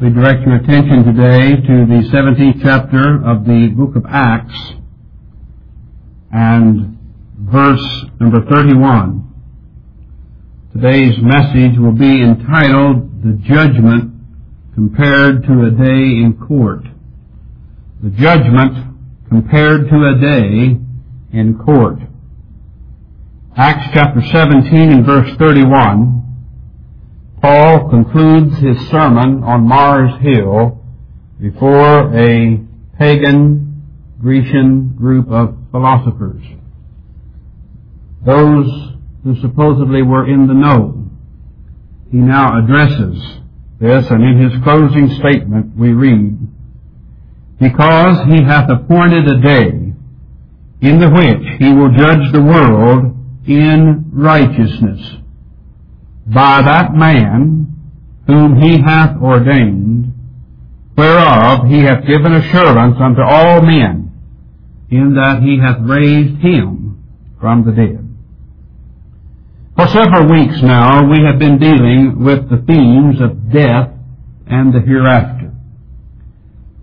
We direct your attention today to the 17th chapter of the book of Acts and verse number 31. Today's message will be entitled The Judgment Compared to a Day in Court. The Judgment Compared to a Day in Court. Acts chapter 17 and verse 31 Paul concludes his sermon on Mars Hill before a pagan Grecian group of philosophers. Those who supposedly were in the know. He now addresses this and in his closing statement we read, Because he hath appointed a day in the which he will judge the world in righteousness by that man whom he hath ordained, whereof he hath given assurance unto all men, in that he hath raised him from the dead. For several weeks now we have been dealing with the themes of death and the hereafter.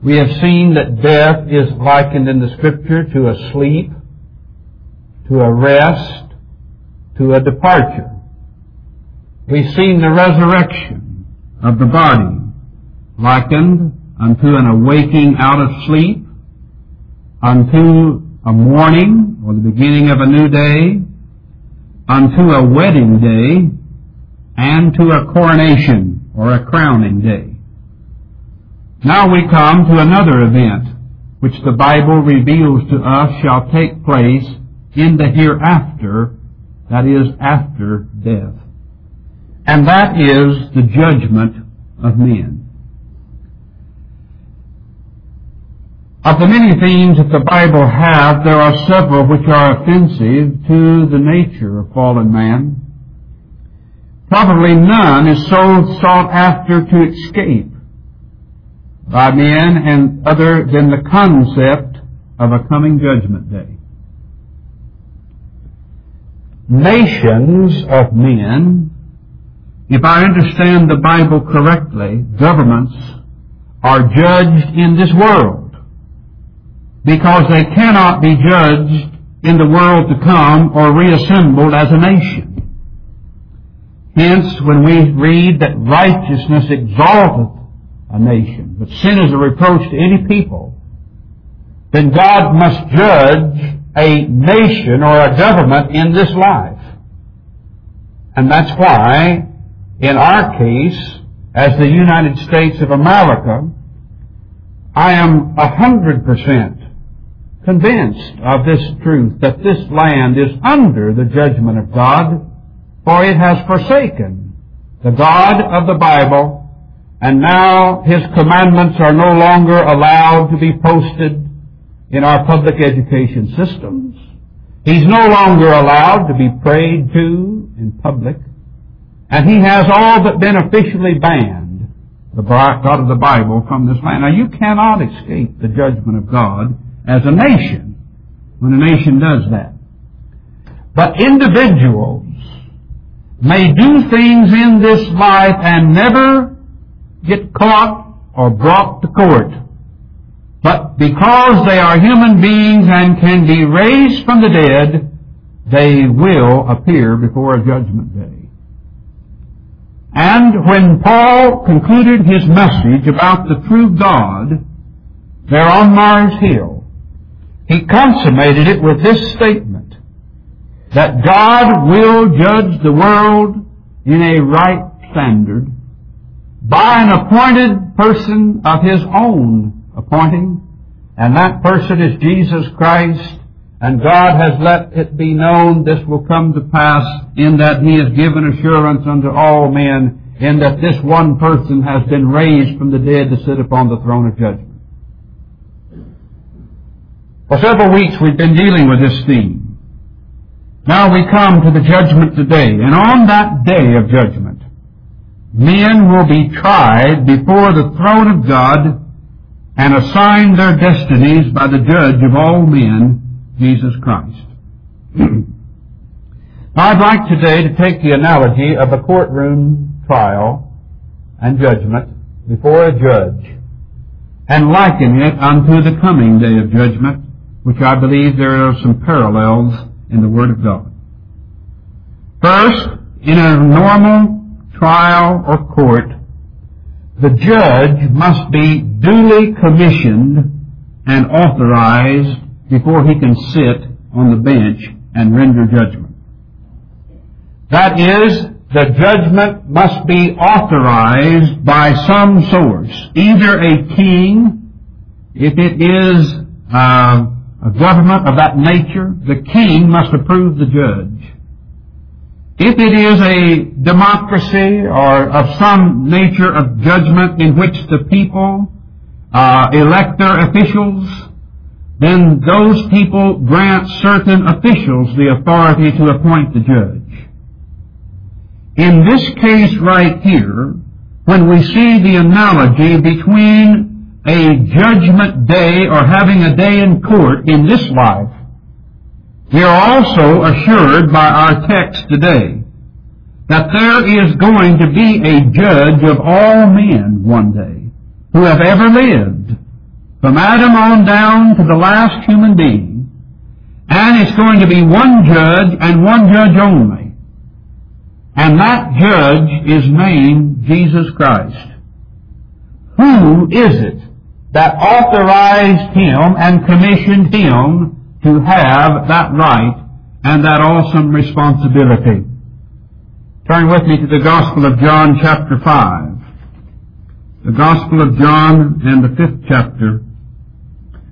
We have seen that death is likened in the scripture to a sleep, to a rest, to a departure. We've seen the resurrection of the body likened unto an awaking out of sleep, unto a morning or the beginning of a new day, unto a wedding day, and to a coronation or a crowning day. Now we come to another event which the Bible reveals to us shall take place in the hereafter, that is, after death and that is the judgment of men. Of the many themes that the Bible has, there are several which are offensive to the nature of fallen man. Probably none is so sought after to escape by men and other than the concept of a coming judgment day. Nations of men if I understand the Bible correctly, governments are judged in this world because they cannot be judged in the world to come or reassembled as a nation. Hence, when we read that righteousness exalteth a nation, but sin is a reproach to any people, then God must judge a nation or a government in this life. And that's why in our case, as the United States of America, I am a hundred percent convinced of this truth that this land is under the judgment of God, for it has forsaken the God of the Bible, and now His commandments are no longer allowed to be posted in our public education systems. He's no longer allowed to be prayed to in public. And he has all but been officially banned, the God of the Bible, from this land. Now you cannot escape the judgment of God as a nation when a nation does that. But individuals may do things in this life and never get caught or brought to court. But because they are human beings and can be raised from the dead, they will appear before a judgment day. And when Paul concluded his message about the true God there on Mars Hill, he consummated it with this statement, that God will judge the world in a right standard by an appointed person of his own appointing, and that person is Jesus Christ, and God has let it be known this will come to pass in that He has given assurance unto all men in that this one person has been raised from the dead to sit upon the throne of judgment. For several weeks we've been dealing with this theme. Now we come to the judgment today, and on that day of judgment, men will be tried before the throne of God and assigned their destinies by the judge of all men, Jesus Christ. I'd like today to take the analogy of a courtroom trial and judgment before a judge and liken it unto the coming day of judgment, which I believe there are some parallels in the Word of God. First, in a normal trial or court, the judge must be duly commissioned and authorized before he can sit on the bench and render judgment. That is, the judgment must be authorized by some source, either a king, if it is uh, a government of that nature, the king must approve the judge. If it is a democracy or of some nature of judgment in which the people uh, elect their officials, then those people grant certain officials the authority to appoint the judge. In this case right here, when we see the analogy between a judgment day or having a day in court in this life, we are also assured by our text today that there is going to be a judge of all men one day who have ever lived, from Adam on down to the last human being, and it's going to be one judge and one judge only. And that judge is named Jesus Christ. Who is it that authorized him and commissioned him to have that right and that awesome responsibility? Turn with me to the Gospel of John chapter 5. The Gospel of John and the fifth chapter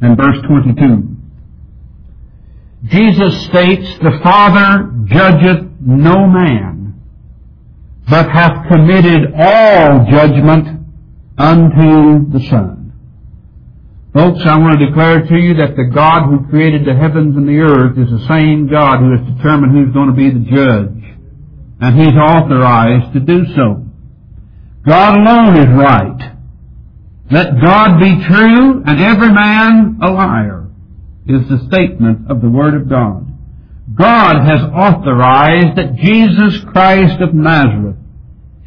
and verse 22. Jesus states, The Father judgeth no man, but hath committed all judgment unto the Son. Folks, I want to declare to you that the God who created the heavens and the earth is the same God who has determined who's going to be the judge. And He's authorized to do so. God alone is right. Let God be true and every man a liar is the statement of the Word of God. God has authorized that Jesus Christ of Nazareth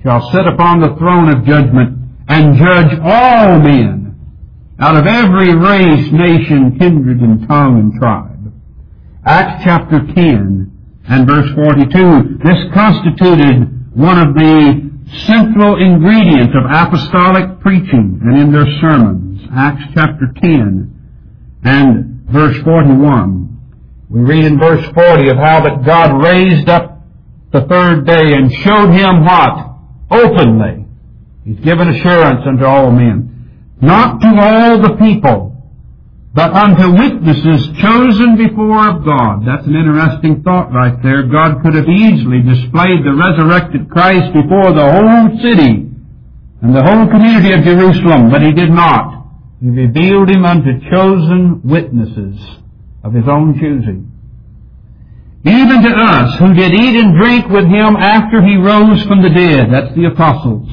shall sit upon the throne of judgment and judge all men out of every race, nation, kindred, and tongue and tribe. Acts chapter 10 and verse 42, this constituted one of the central ingredient of apostolic preaching and in their sermons. Acts chapter 10 and verse 41. We read in verse 40 of how that God raised up the third day and showed him what? Openly. He's given assurance unto all men. Not to all the people, but unto witnesses chosen before of God. That's an interesting thought right there. God could have easily displayed the resurrected Christ before the whole city and the whole community of Jerusalem, but He did not. He revealed Him unto chosen witnesses of His own choosing. Even to us who did eat and drink with Him after He rose from the dead. That's the apostles.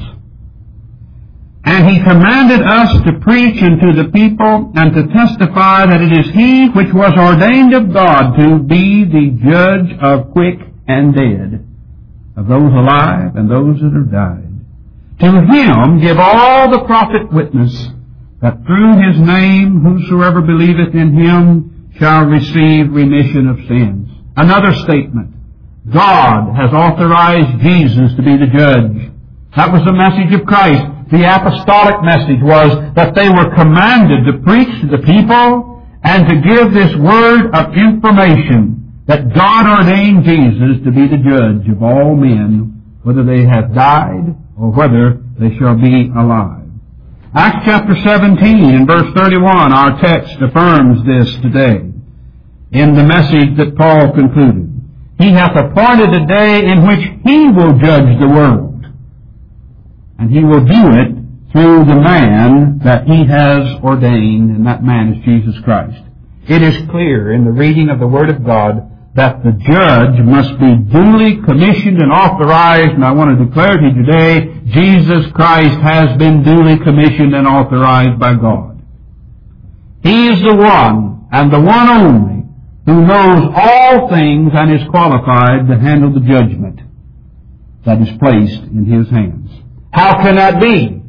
And he commanded us to preach unto the people and to testify that it is he which was ordained of God to be the judge of quick and dead, of those alive and those that have died. To him give all the prophet witness that through his name whosoever believeth in him shall receive remission of sins. Another statement. God has authorized Jesus to be the judge. That was the message of Christ the apostolic message was that they were commanded to preach to the people and to give this word of information that God ordained Jesus to be the judge of all men, whether they have died or whether they shall be alive. Acts chapter 17 and verse 31, our text affirms this today in the message that Paul concluded. He hath appointed a day in which he will judge the world and he will do it through the man that he has ordained, and that man is Jesus Christ. It is clear in the reading of the Word of God that the judge must be duly commissioned and authorized, and I want to declare to you today, Jesus Christ has been duly commissioned and authorized by God. He is the one, and the one only, who knows all things and is qualified to handle the judgment that is placed in His hands. How can that be?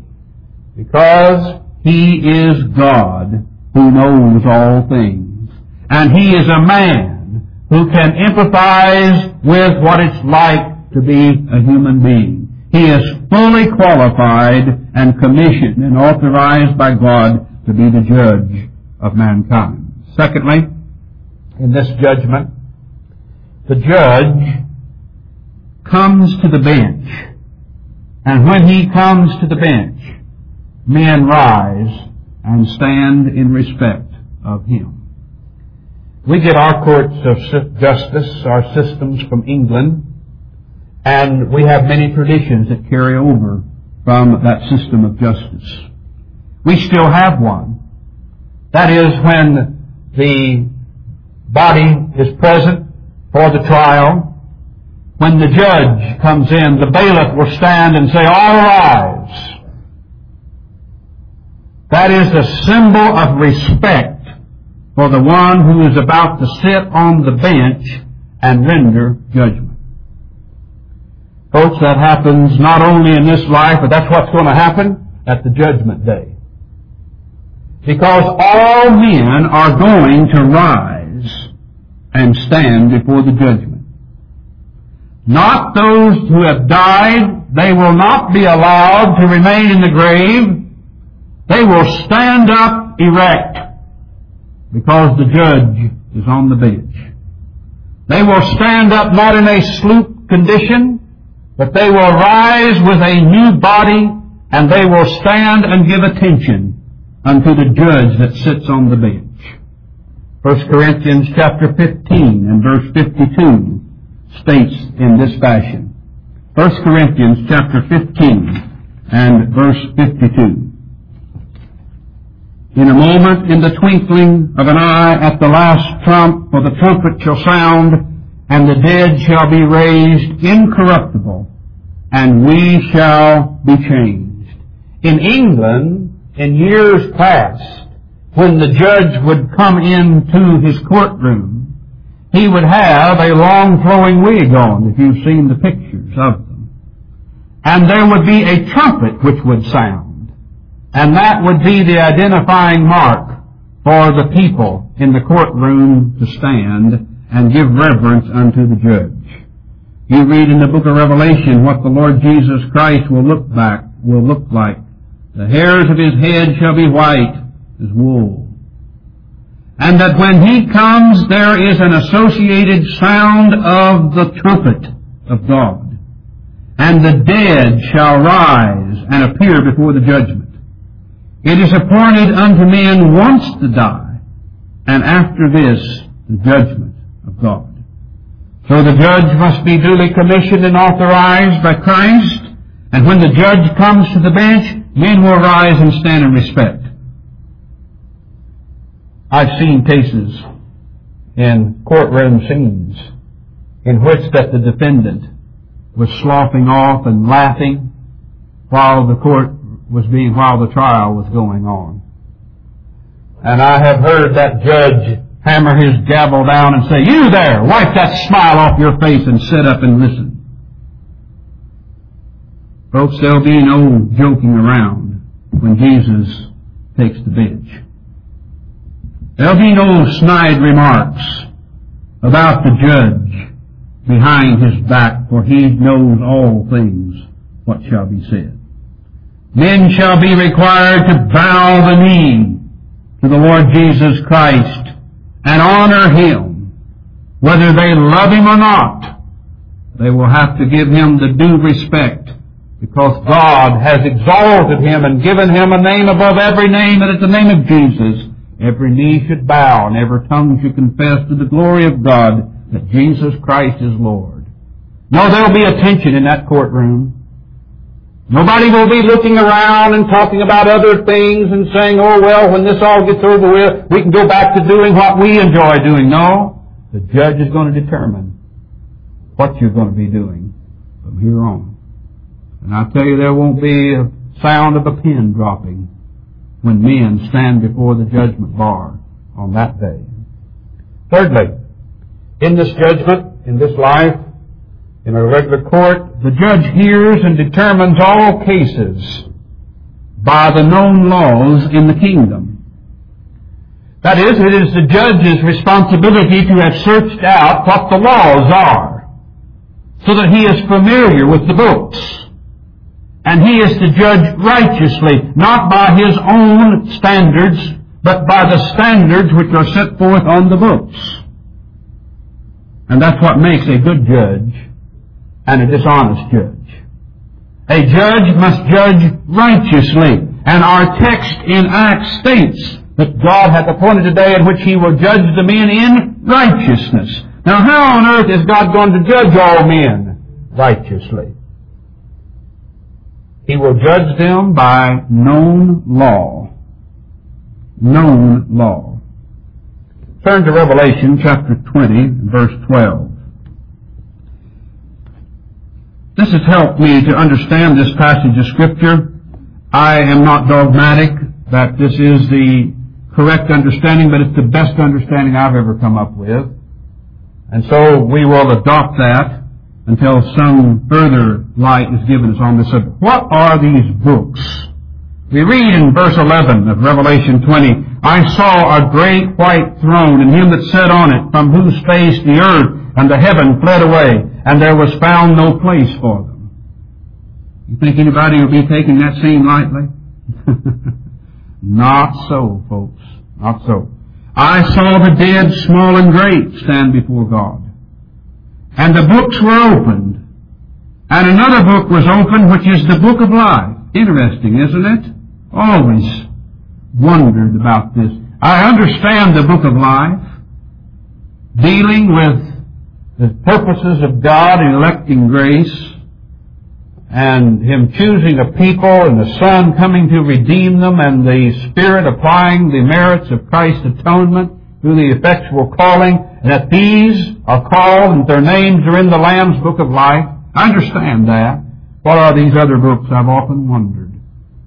Because He is God who knows all things. And He is a man who can empathize with what it's like to be a human being. He is fully qualified and commissioned and authorized by God to be the judge of mankind. Secondly, in this judgment, the judge comes to the bench. And when he comes to the bench, men rise and stand in respect of him. We get our courts of justice, our systems from England, and we have many traditions that carry over from that system of justice. We still have one. That is when the body is present for the trial. When the judge comes in, the bailiff will stand and say, all rise. That is a symbol of respect for the one who is about to sit on the bench and render judgment. Folks, that happens not only in this life, but that's what's going to happen at the judgment day. Because all men are going to rise and stand before the judgment. Not those who have died, they will not be allowed to remain in the grave. They will stand up erect because the judge is on the bench. They will stand up not in a sloop condition, but they will rise with a new body and they will stand and give attention unto the judge that sits on the bench. 1 Corinthians chapter 15 and verse 52 states in this fashion. 1 Corinthians chapter 15 and verse 52. In a moment, in the twinkling of an eye, at the last trump, for the trumpet shall sound, and the dead shall be raised incorruptible, and we shall be changed. In England, in years past, when the judge would come into his courtroom, he would have a long flowing wig on, if you've seen the pictures of them. And there would be a trumpet which would sound. And that would be the identifying mark for the people in the courtroom to stand and give reverence unto the judge. You read in the book of Revelation what the Lord Jesus Christ will look back, will look like. The hairs of his head shall be white as wool. And that when he comes, there is an associated sound of the trumpet of God. And the dead shall rise and appear before the judgment. It is appointed unto men once to die, and after this, the judgment of God. So the judge must be duly commissioned and authorized by Christ, and when the judge comes to the bench, men will rise and stand in respect. I've seen cases in courtroom scenes in which that the defendant was sloughing off and laughing while the court was being, while the trial was going on. And I have heard that judge hammer his gavel down and say, You there, wipe that smile off your face and sit up and listen. Folks, there'll be no joking around when Jesus takes the bench. There'll be no snide remarks about the judge behind his back, for he knows all things what shall be said. Men shall be required to bow the knee to the Lord Jesus Christ and honor Him, whether they love Him or not. They will have to give Him the due respect because God has exalted Him and given Him a name above every name, and at the name of Jesus, every knee should bow and every tongue should confess to the glory of God that Jesus Christ is Lord. No, there'll be attention in that courtroom. Nobody will be looking around and talking about other things and saying, oh well, when this all gets over with, we can go back to doing what we enjoy doing. No. The judge is going to determine what you're going to be doing from here on. And I tell you, there won't be a sound of a pin dropping when men stand before the judgment bar on that day. Thirdly, in this judgment, in this life, in a regular court, the judge hears and determines all cases by the known laws in the kingdom. That is, it is the judge's responsibility to have searched out what the laws are, so that he is familiar with the books. And he is to judge righteously, not by his own standards, but by the standards which are set forth on the books. And that's what makes a good judge and a dishonest judge. A judge must judge righteously. And our text in Acts states that God hath appointed a day in which he will judge the men in righteousness. Now how on earth is God going to judge all men righteously? He will judge them by known law. Known law. Turn to Revelation chapter 20, verse 12. This has helped me to understand this passage of Scripture. I am not dogmatic that this is the correct understanding, but it's the best understanding I've ever come up with. And so we will adopt that until some further light is given us on this subject. What are these books? We read in verse 11 of Revelation 20, I saw a great white throne and him that sat on it, from whose face the earth and the heaven fled away, and there was found no place for them. You think anybody will be taking that scene lightly? Not so, folks. Not so. I saw the dead, small and great, stand before God. And the books were opened. And another book was opened, which is the book of life. Interesting, isn't it? Always wondered about this. I understand the book of life, dealing with the purposes of God in electing grace, and Him choosing a people and the Son coming to redeem them and the Spirit applying the merits of Christ's atonement through the effectual calling, that these are called and their names are in the Lamb's Book of Life. I understand that. What are these other books I've often wondered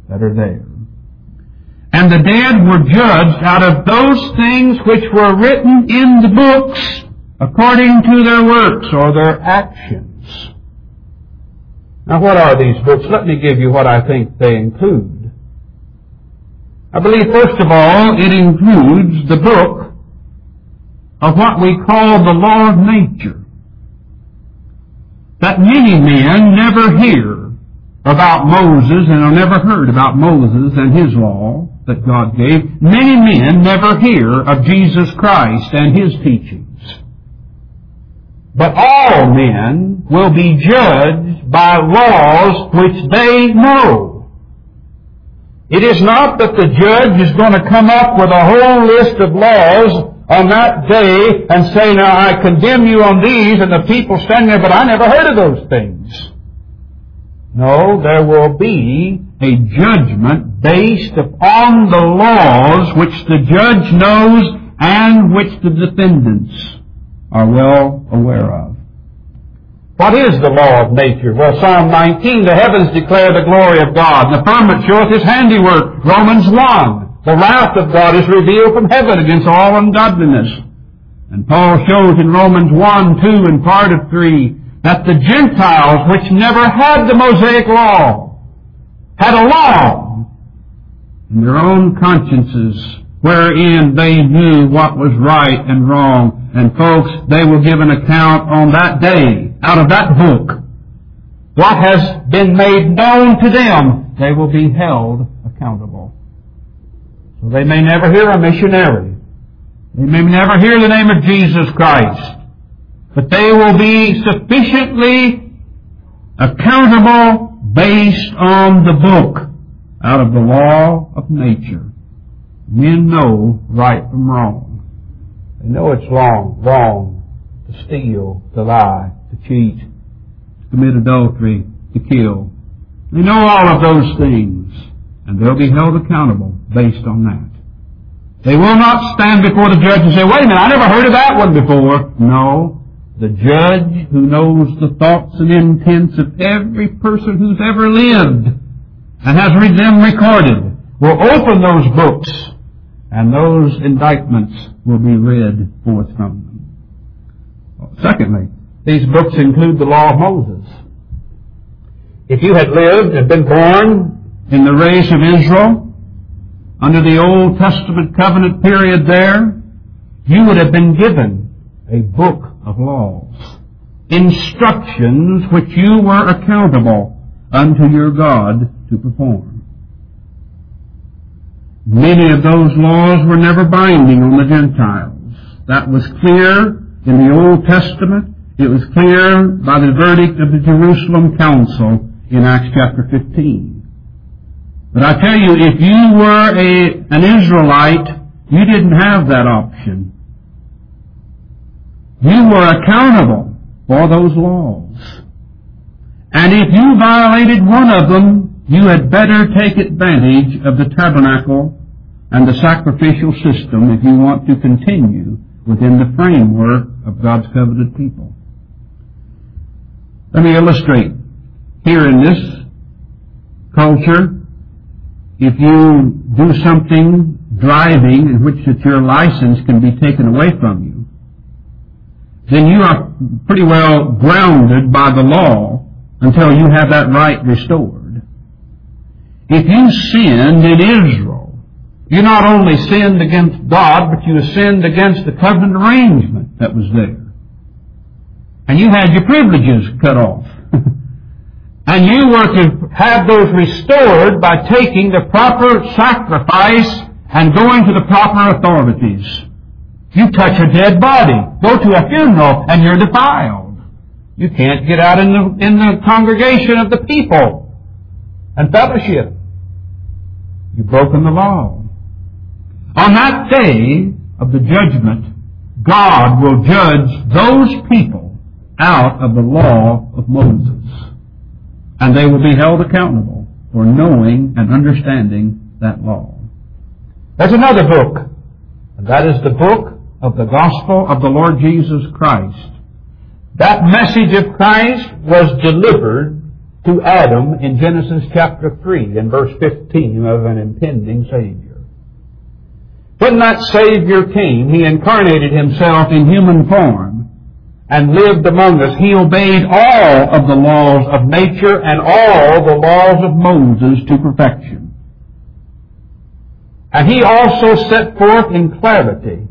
that are there? And the dead were judged out of those things which were written in the books according to their works or their actions. Now what are these books? Let me give you what I think they include. I believe first of all it includes the book of what we call the law of nature. That many men never hear about Moses and have never heard about Moses and his law that God gave. Many men never hear of Jesus Christ and his teachings. But all men will be judged by laws which they know. It is not that the judge is going to come up with a whole list of laws on that day and say, now I condemn you on these, and the people stand there, but I never heard of those things. No, there will be a judgment based upon the laws which the judge knows and which the defendants are well aware of. What is the law of nature? Well, Psalm 19, the heavens declare the glory of God, and the firmament showeth his handiwork. Romans 1, the wrath of God is revealed from heaven against all ungodliness. And Paul shows in Romans 1, 2, and part of 3, that the Gentiles, which never had the Mosaic law, had a law in their own consciences wherein they knew what was right and wrong. And folks, they will give an account on that day out of that book. What has been made known to them, they will be held accountable. They may never hear a missionary. They may never hear the name of Jesus Christ. But they will be sufficiently accountable based on the book out of the law of nature. Men know right from wrong. They know it's wrong, wrong to steal, to lie, to cheat, to commit adultery, to kill. They know all of those things, and they'll be held accountable based on that. They will not stand before the judge and say, wait a minute, I never heard of that one before. No. The judge who knows the thoughts and intents of every person who's ever lived and has read them recorded will open those books and those indictments will be read forth from them. Secondly, these books include the law of Moses. If you had lived and been born in the race of Israel, under the Old Testament covenant period there, you would have been given a book of laws, instructions which you were accountable unto your God to perform. Many of those laws were never binding on the Gentiles. That was clear in the Old Testament. It was clear by the verdict of the Jerusalem Council in Acts chapter 15. But I tell you, if you were a, an Israelite, you didn't have that option. You were accountable for those laws. And if you violated one of them, you had better take advantage of the tabernacle and the sacrificial system if you want to continue within the framework of God's covenant people. Let me illustrate. Here in this culture, if you do something driving in which that your license can be taken away from you, then you are pretty well grounded by the law until you have that right restored. If you sinned in Israel, you not only sinned against God, but you sinned against the covenant arrangement that was there. And you had your privileges cut off. and you were to have those restored by taking the proper sacrifice and going to the proper authorities. You touch a dead body, go to a funeral, and you're defiled. You can't get out in the, in the congregation of the people and fellowship. You've broken the law. On that day of the judgment, God will judge those people out of the law of Moses. And they will be held accountable for knowing and understanding that law. There's another book, and that is the book of the gospel of the Lord Jesus Christ. That message of Christ was delivered to Adam in Genesis chapter 3 and verse 15 of an impending Savior. When that Savior came, He incarnated Himself in human form and lived among us. He obeyed all of the laws of nature and all the laws of Moses to perfection. And He also set forth in clarity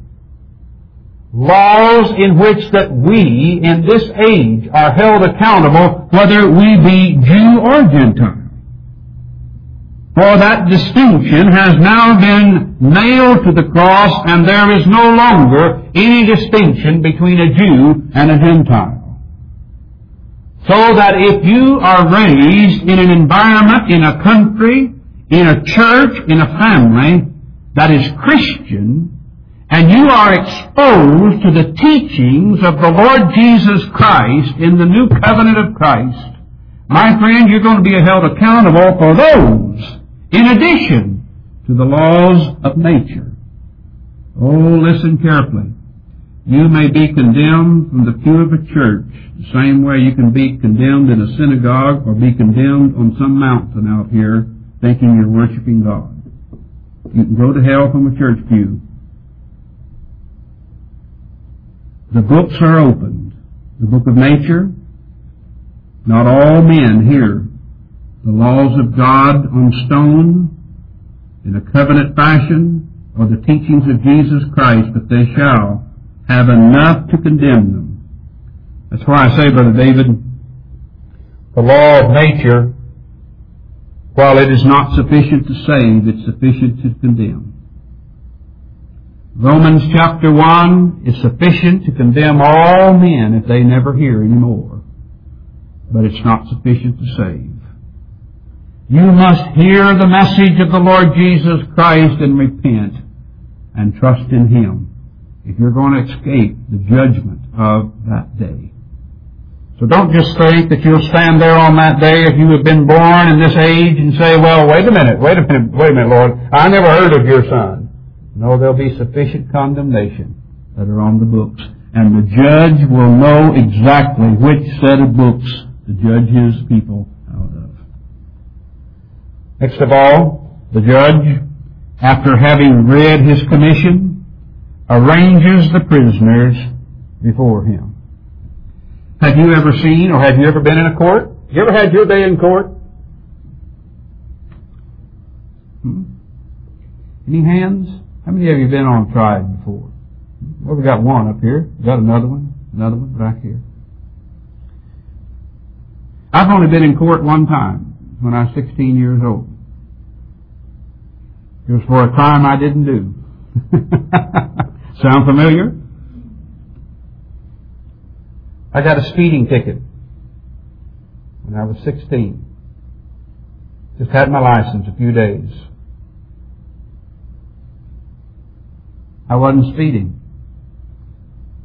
laws in which that we in this age are held accountable whether we be Jew or Gentile. For that distinction has now been nailed to the cross and there is no longer any distinction between a Jew and a Gentile. So that if you are raised in an environment, in a country, in a church, in a family that is Christian, and you are exposed to the teachings of the Lord Jesus Christ in the new covenant of Christ, my friend, you're going to be held accountable for those in addition to the laws of nature. Oh, listen carefully. You may be condemned from the pew of a church the same way you can be condemned in a synagogue or be condemned on some mountain out here thinking you're worshiping God. You can go to hell from a church pew The books are opened. The book of nature. Not all men hear the laws of God on stone in a covenant fashion or the teachings of Jesus Christ, but they shall have enough to condemn them. That's why I say, Brother David, the law of nature, while it is not sufficient to save, it's sufficient to condemn. Romans chapter 1 is sufficient to condemn all men if they never hear anymore. But it's not sufficient to save. You must hear the message of the Lord Jesus Christ and repent and trust in Him if you're going to escape the judgment of that day. So don't just think that you'll stand there on that day if you have been born in this age and say, well, wait a minute, wait a minute, wait a minute, Lord. I never heard of your son. No, there'll be sufficient condemnation that are on the books. And the judge will know exactly which set of books to judge his people. Next of all, the judge, after having read his commission, arranges the prisoners before him. Have you ever seen or have you ever been in a court? You ever had your day in court? Hmm? Any hands? How many of you been on trial before? Well, we got one up here. We got another one. Another one back here. I've only been in court one time when I was 16 years old. It was for a crime I didn't do. Sound familiar? I got a speeding ticket when I was 16. Just had my license a few days. I wasn't speeding.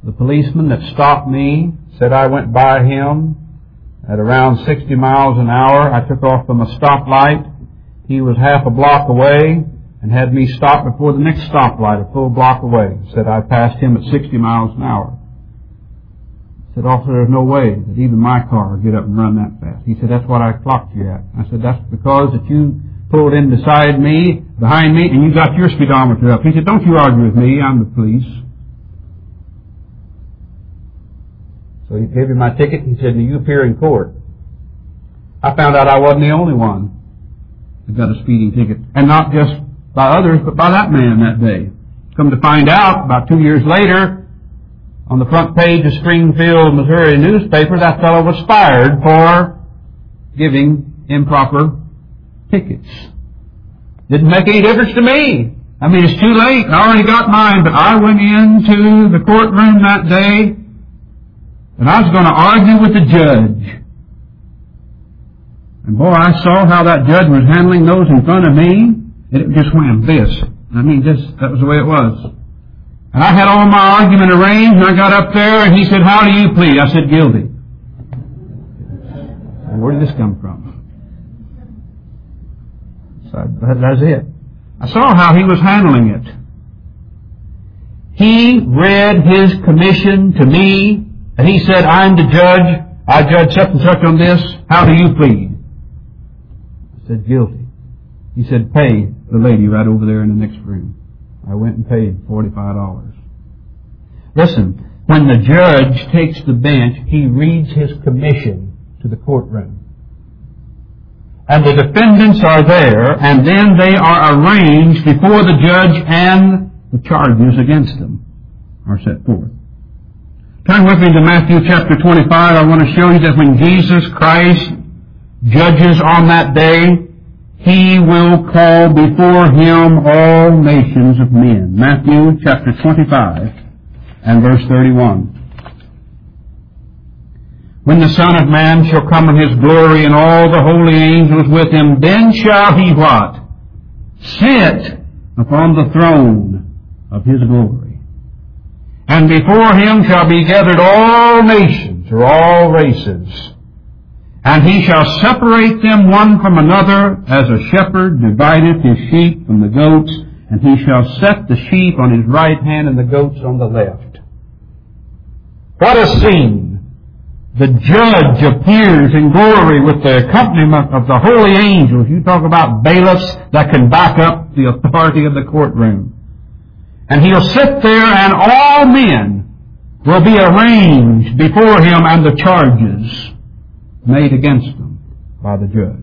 The policeman that stopped me said I went by him at around 60 miles an hour. I took off from a stoplight. He was half a block away and had me stop before the next stoplight a full block away. Said I passed him at 60 miles an hour. Said, officer, there's no way that even my car would get up and run that fast. He said, that's what I clocked you at. I said, that's because that you pulled in beside me, behind me, and you got your speedometer up. He said, don't you argue with me, I'm the police. So he gave me my ticket. He said, you appear in court? I found out I wasn't the only one that got a speeding ticket. And not just by others, but by that man that day. Come to find out, about two years later, on the front page of Springfield, Missouri newspaper, that fellow was fired for giving improper tickets. Didn't make any difference to me. I mean, it's too late. I already got mine, but I went into the courtroom that day and I was going to argue with the judge. And boy, I saw how that judge was handling those in front of me. It just went this. I mean, just, that was the way it was. And I had all my argument arranged, and I got up there, and he said, how do you plead? I said, guilty. And where did this come from? So that's it. I saw how he was handling it. He read his commission to me, and he said, I'm the judge. I judge such and such on this. How do you plead? I said, guilty. He said, pay the lady right over there in the next room. I went and paid $45. Listen, when the judge takes the bench, he reads his commission to the courtroom. And the defendants are there, and then they are arranged before the judge and the charges against them are set forth. Turn with me to Matthew chapter 25. I want to show you that when Jesus Christ judges on that day, he will call before him all nations of men. Matthew chapter 25 and verse 31. When the Son of Man shall come in his glory and all the holy angels with him, then shall he what? Sit upon the throne of his glory. And before him shall be gathered all nations or all races. And he shall separate them one from another as a shepherd divideth his sheep from the goats, and he shall set the sheep on his right hand and the goats on the left. What a scene! The judge appears in glory with the accompaniment of the holy angels. You talk about bailiffs that can back up the authority of the courtroom. And he'll sit there and all men will be arranged before him and the charges made against them by the judge.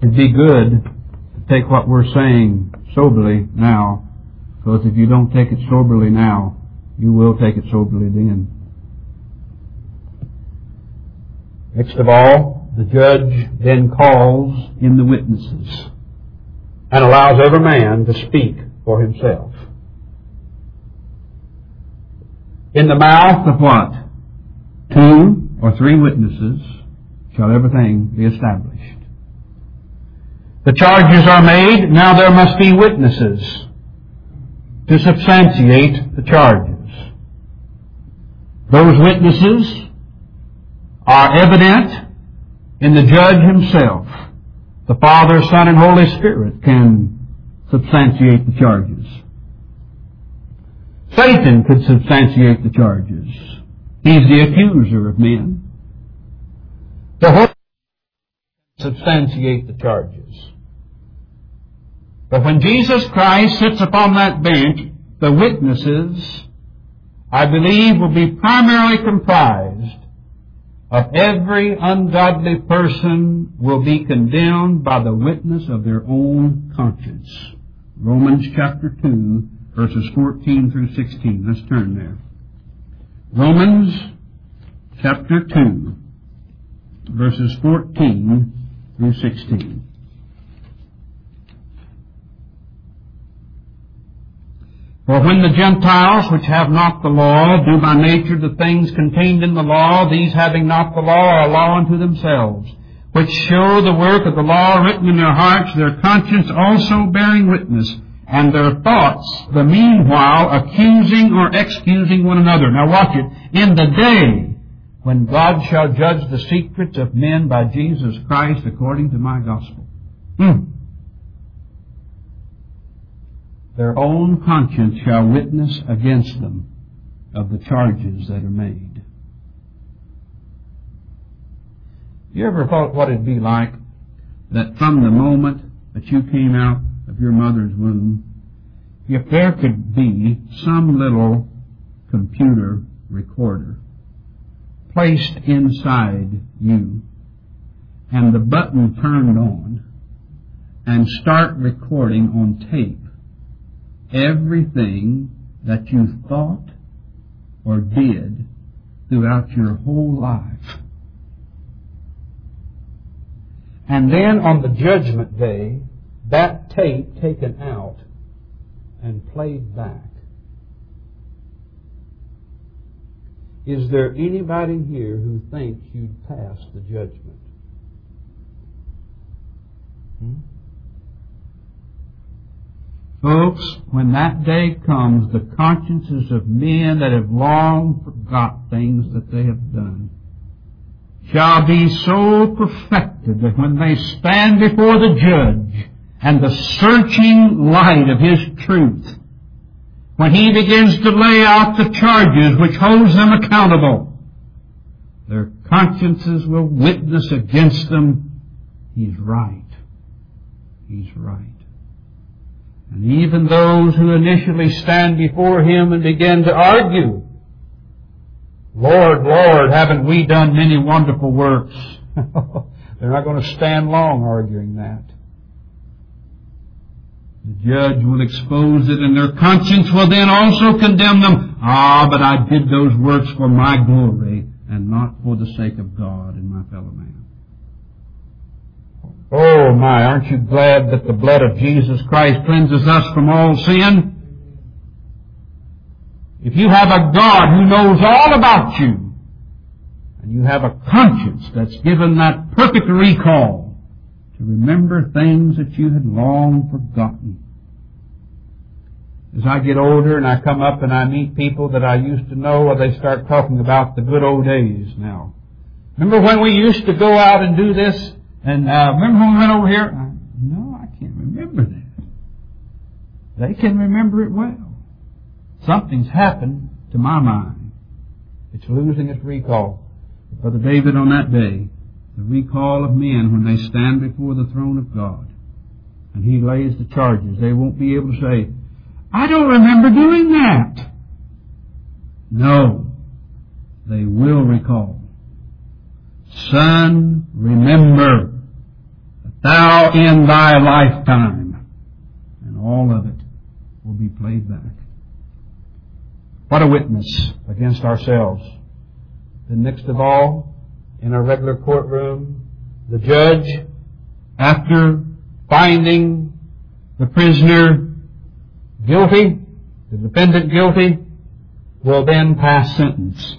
It'd be good to take what we're saying soberly now, because if you don't take it soberly now, you will take it soberly then. Next of all, the judge then calls in the witnesses and allows every man to speak for himself. In the mouth of what? Two or three witnesses shall everything be established. The charges are made, now there must be witnesses to substantiate the charges. Those witnesses are evident in the judge himself. The Father, Son, and Holy Spirit can substantiate the charges. Satan could substantiate the charges. He's the accuser of men. The Holy substantiate the charges. But when Jesus Christ sits upon that bench, the witnesses, I believe, will be primarily comprised of every ungodly person will be condemned by the witness of their own conscience. Romans chapter 2, verses 14 through 16. Let's turn there. Romans chapter 2, verses 14 through 16. For when the Gentiles, which have not the law, do by nature the things contained in the law, these having not the law are a law unto themselves, which show the work of the law written in their hearts, their conscience also bearing witness, and their thoughts the meanwhile accusing or excusing one another. Now watch it. In the day when God shall judge the secrets of men by Jesus Christ according to my gospel. Hmm. Their own conscience shall witness against them of the charges that are made. You ever thought what it'd be like that from the moment that you came out of your mother's womb, if there could be some little computer recorder placed inside you and the button turned on and start recording on tape everything that you thought or did throughout your whole life. And then on the judgment day, that tape taken out and played back. Is there anybody here who thinks you'd pass the judgment? Hmm? Folks, when that day comes, the consciences of men that have long forgot things that they have done shall be so perfected that when they stand before the judge and the searching light of his truth, when he begins to lay out the charges which holds them accountable, their consciences will witness against them. He's right. He's right. And even those who initially stand before Him and begin to argue, Lord, Lord, haven't we done many wonderful works? They're not going to stand long arguing that. The judge will expose it and their conscience will then also condemn them. Ah, but I did those works for my glory and not for the sake of God and my fellow man. Oh my, aren't you glad that the blood of Jesus Christ cleanses us from all sin? If you have a God who knows all about you, and you have a conscience that's given that perfect recall to remember things that you had long forgotten. As I get older and I come up and I meet people that I used to know, well, they start talking about the good old days now. Remember when we used to go out and do this? And uh, remember when we went over here? I, no, I can't remember that. They can remember it well. Something's happened to my mind. It's losing its recall. Brother David, on that day, the recall of men when they stand before the throne of God, and he lays the charges, they won't be able to say, I don't remember doing that. No, they will recall. Son, remember thou in thy lifetime, and all of it will be played back. What a witness against ourselves. Then next of all, in our regular courtroom, the judge, after finding the prisoner guilty, the defendant guilty, will then pass sentence.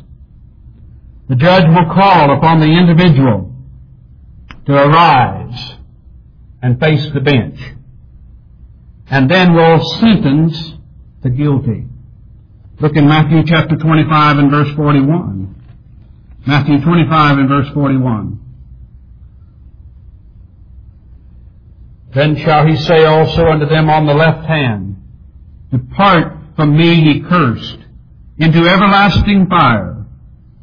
The judge will call upon the individual to arise and face the bench. And then will sentence the guilty. Look in Matthew chapter 25 and verse 41. Matthew 25 and verse 41. Then shall he say also unto them on the left hand, Depart from me, ye cursed, into everlasting fire,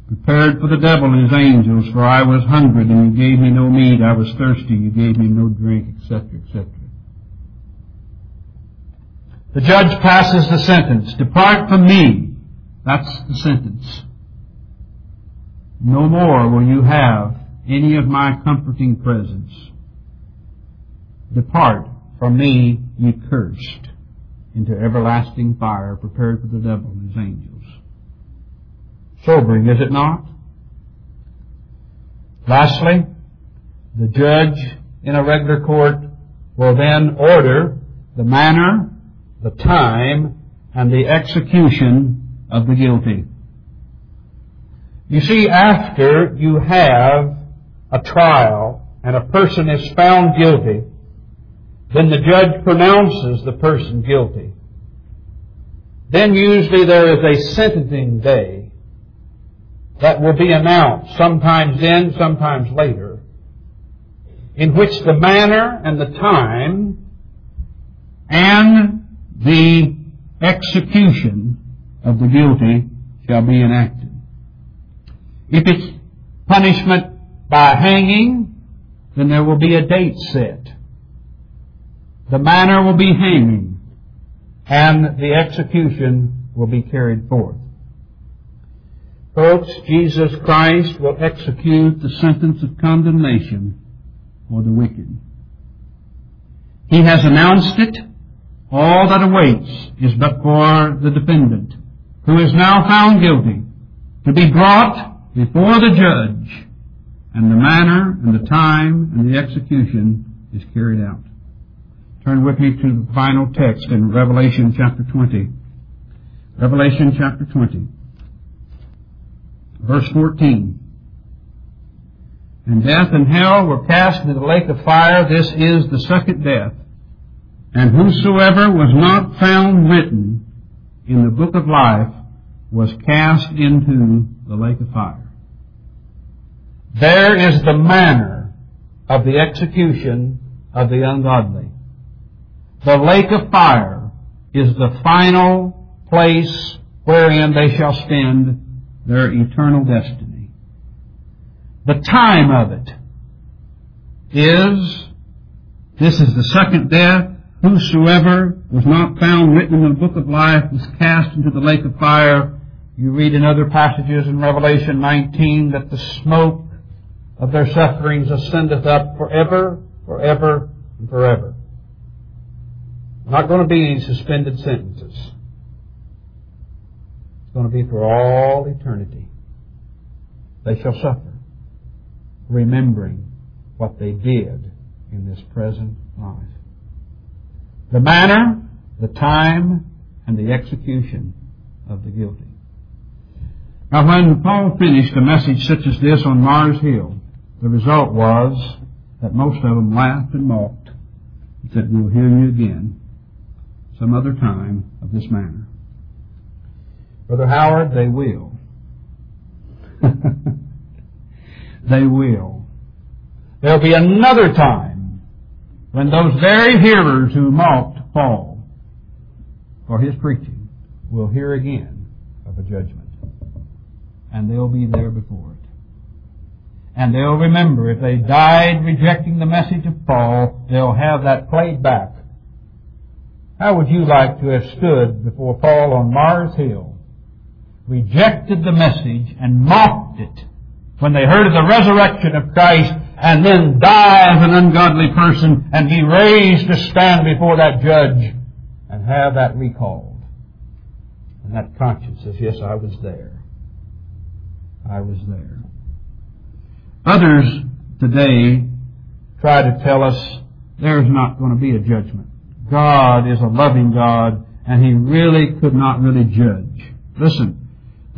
prepared for the devil and his angels, for I was hungry, and you gave me no meat, I was thirsty, and you gave me no drink, etc., etc. The judge passes the sentence, Depart from me. That's the sentence. no more will you have any of my comforting presence. Depart from me, ye cursed, into everlasting fire prepared for the devil and his angels. Sobering, is it not? Lastly, the judge in a regular court will then order the manner, the time, and the execution of the guilty. You see, after you have a trial and a person is found guilty, then the judge pronounces the person guilty. Then usually there is a sentencing day that will be announced, sometimes then, sometimes later, in which the manner and the time and the execution of the guilty shall be enacted. If it's punishment by hanging, then there will be a date set. The manner will be hanging, and the execution will be carried forth. Folks, Jesus Christ will execute the sentence of condemnation for the wicked. He has announced it. All that awaits is but for the defendant, who is now found guilty, to be brought before the judge, and the manner and the time and the execution is carried out. Turn with me to the final text in Revelation chapter 20. Revelation chapter 20. Verse 14. And death and hell were cast into the lake of fire. This is the second death. And whosoever was not found written in the book of life was cast into the lake of fire. There is the manner of the execution of the ungodly. The lake of fire is the final place wherein they shall spend their eternal destiny. The time of it is, this is the second death, whosoever was not found written in the book of life was cast into the lake of fire. You read in other passages in Revelation 19 that the smoke of their sufferings ascendeth up forever, forever, and forever. Not going to be any suspended sentences. It's going to be for all eternity. They shall suffer, remembering what they did in this present life. The manner, the time, and the execution of the guilty. Now when Paul finished a message such as this on Mars Hill, the result was that most of them laughed and mocked and said, we'll hear you again some other time of this manner. Brother Howard, they will. they will. There'll be another time when those very hearers who mocked Paul for his preaching will hear again of a judgment. And they'll be there before it. And they'll remember if they died rejecting the message of Paul, they'll have that played back how would you like to have stood before Paul on Mars Hill, rejected the message and mocked it when they heard of the resurrection of Christ and then die as an ungodly person and be raised to stand before that judge and have that recalled? And that conscience says, yes, I was there. I was there. Others today try to tell us there's not going to be a judgment. God is a loving God, and He really could not really judge. Listen,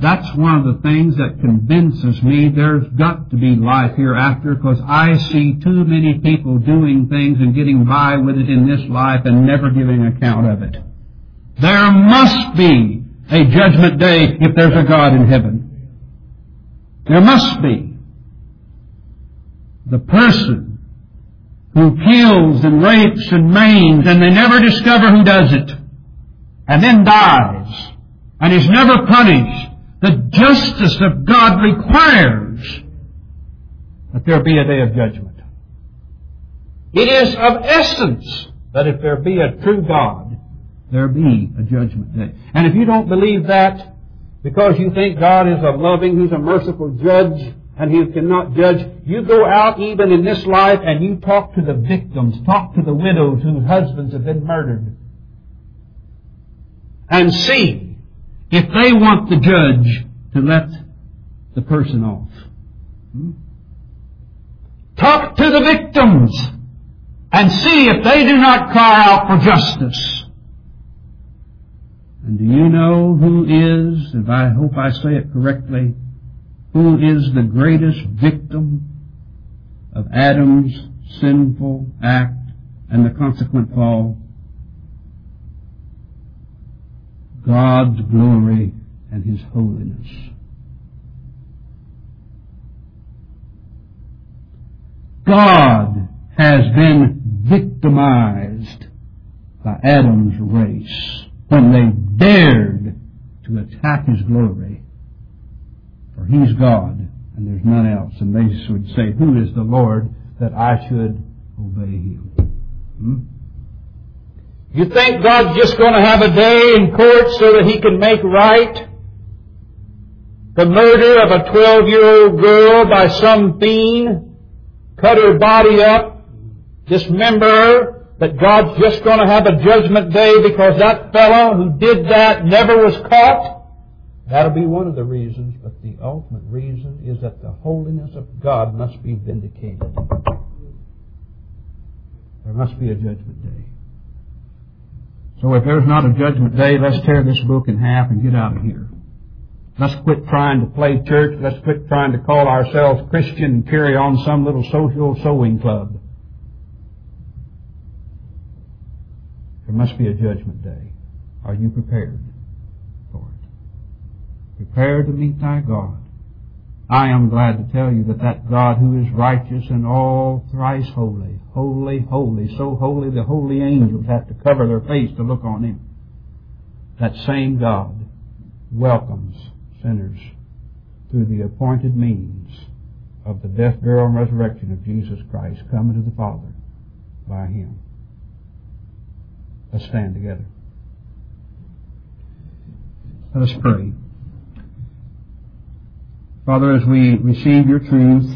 that's one of the things that convinces me there's got to be life hereafter because I see too many people doing things and getting by with it in this life and never giving account of it. There must be a judgment day if there's a God in heaven. There must be. The person who kills and rapes and maims and they never discover who does it and then dies and is never punished. The justice of God requires that there be a day of judgment. It is of essence that if there be a true God, there be a judgment day. And if you don't believe that, because you think God is a loving, He's a merciful judge, and He cannot judge, you go out even in this life and you talk to the victims, talk to the widows whose husbands have been murdered, and see if they want the judge to let the person off. Talk to the victims and see if they do not cry out for justice. And do you know who is, if I hope I say it correctly, who is the greatest victim of Adam's sinful act and the consequent fall? God's glory and His holiness. God has been victimized by Adam's race when they dared to attack His glory. For He's God and there's none else. And they would say, Who is the Lord that I should obey Him? Hmm? You think God's just going to have a day in court so that He can make right the murder of a 12 year old girl by some fiend, cut her body up, dismember her, that God's just going to have a judgment day because that fellow who did that never was caught? That'll be one of the reasons, but the ultimate reason is that the holiness of God must be vindicated. There must be a judgment day. So if there's not a judgment day, let's tear this book in half and get out of here. Let's quit trying to play church. Let's quit trying to call ourselves Christian and carry on some little social sewing club. There must be a judgment day. Are you prepared for it? Prepared to meet thy God. I am glad to tell you that that God who is righteous and all thrice holy, holy, holy, so holy the holy angels have to cover their face to look on Him. That same God welcomes sinners through the appointed means of the death, burial, and resurrection of Jesus Christ coming to the Father by Him. Let's stand together. Let us pray. Father, as we receive your truth,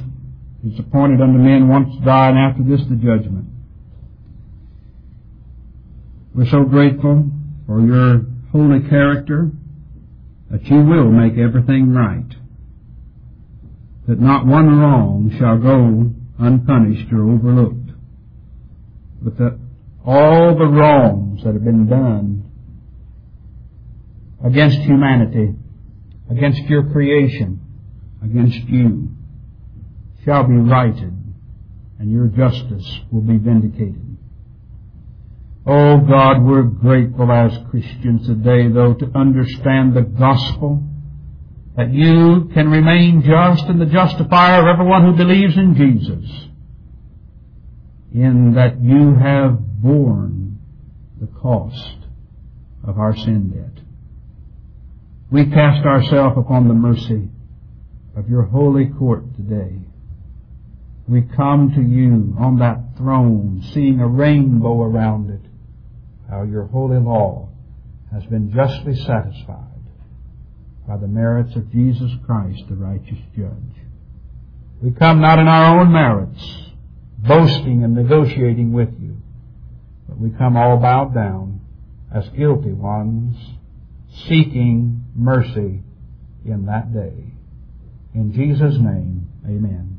it's appointed unto men once to die, and after this the judgment. We're so grateful for your holy character that you will make everything right, that not one wrong shall go unpunished or overlooked, but that all the wrongs that have been done against humanity, against your creation, against you, shall be righted, and your justice will be vindicated. Oh God, we're grateful as Christians today, though, to understand the gospel, that you can remain just and the justifier of everyone who believes in Jesus, in that you have borne the cost of our sin debt. We cast ourselves upon the mercy of your holy court today. We come to you on that throne, seeing a rainbow around it, how your holy law has been justly satisfied by the merits of Jesus Christ, the righteous judge. We come not in our own merits, boasting and negotiating with you, but we come all bowed down as guilty ones, seeking mercy in that day. In Jesus' name, amen.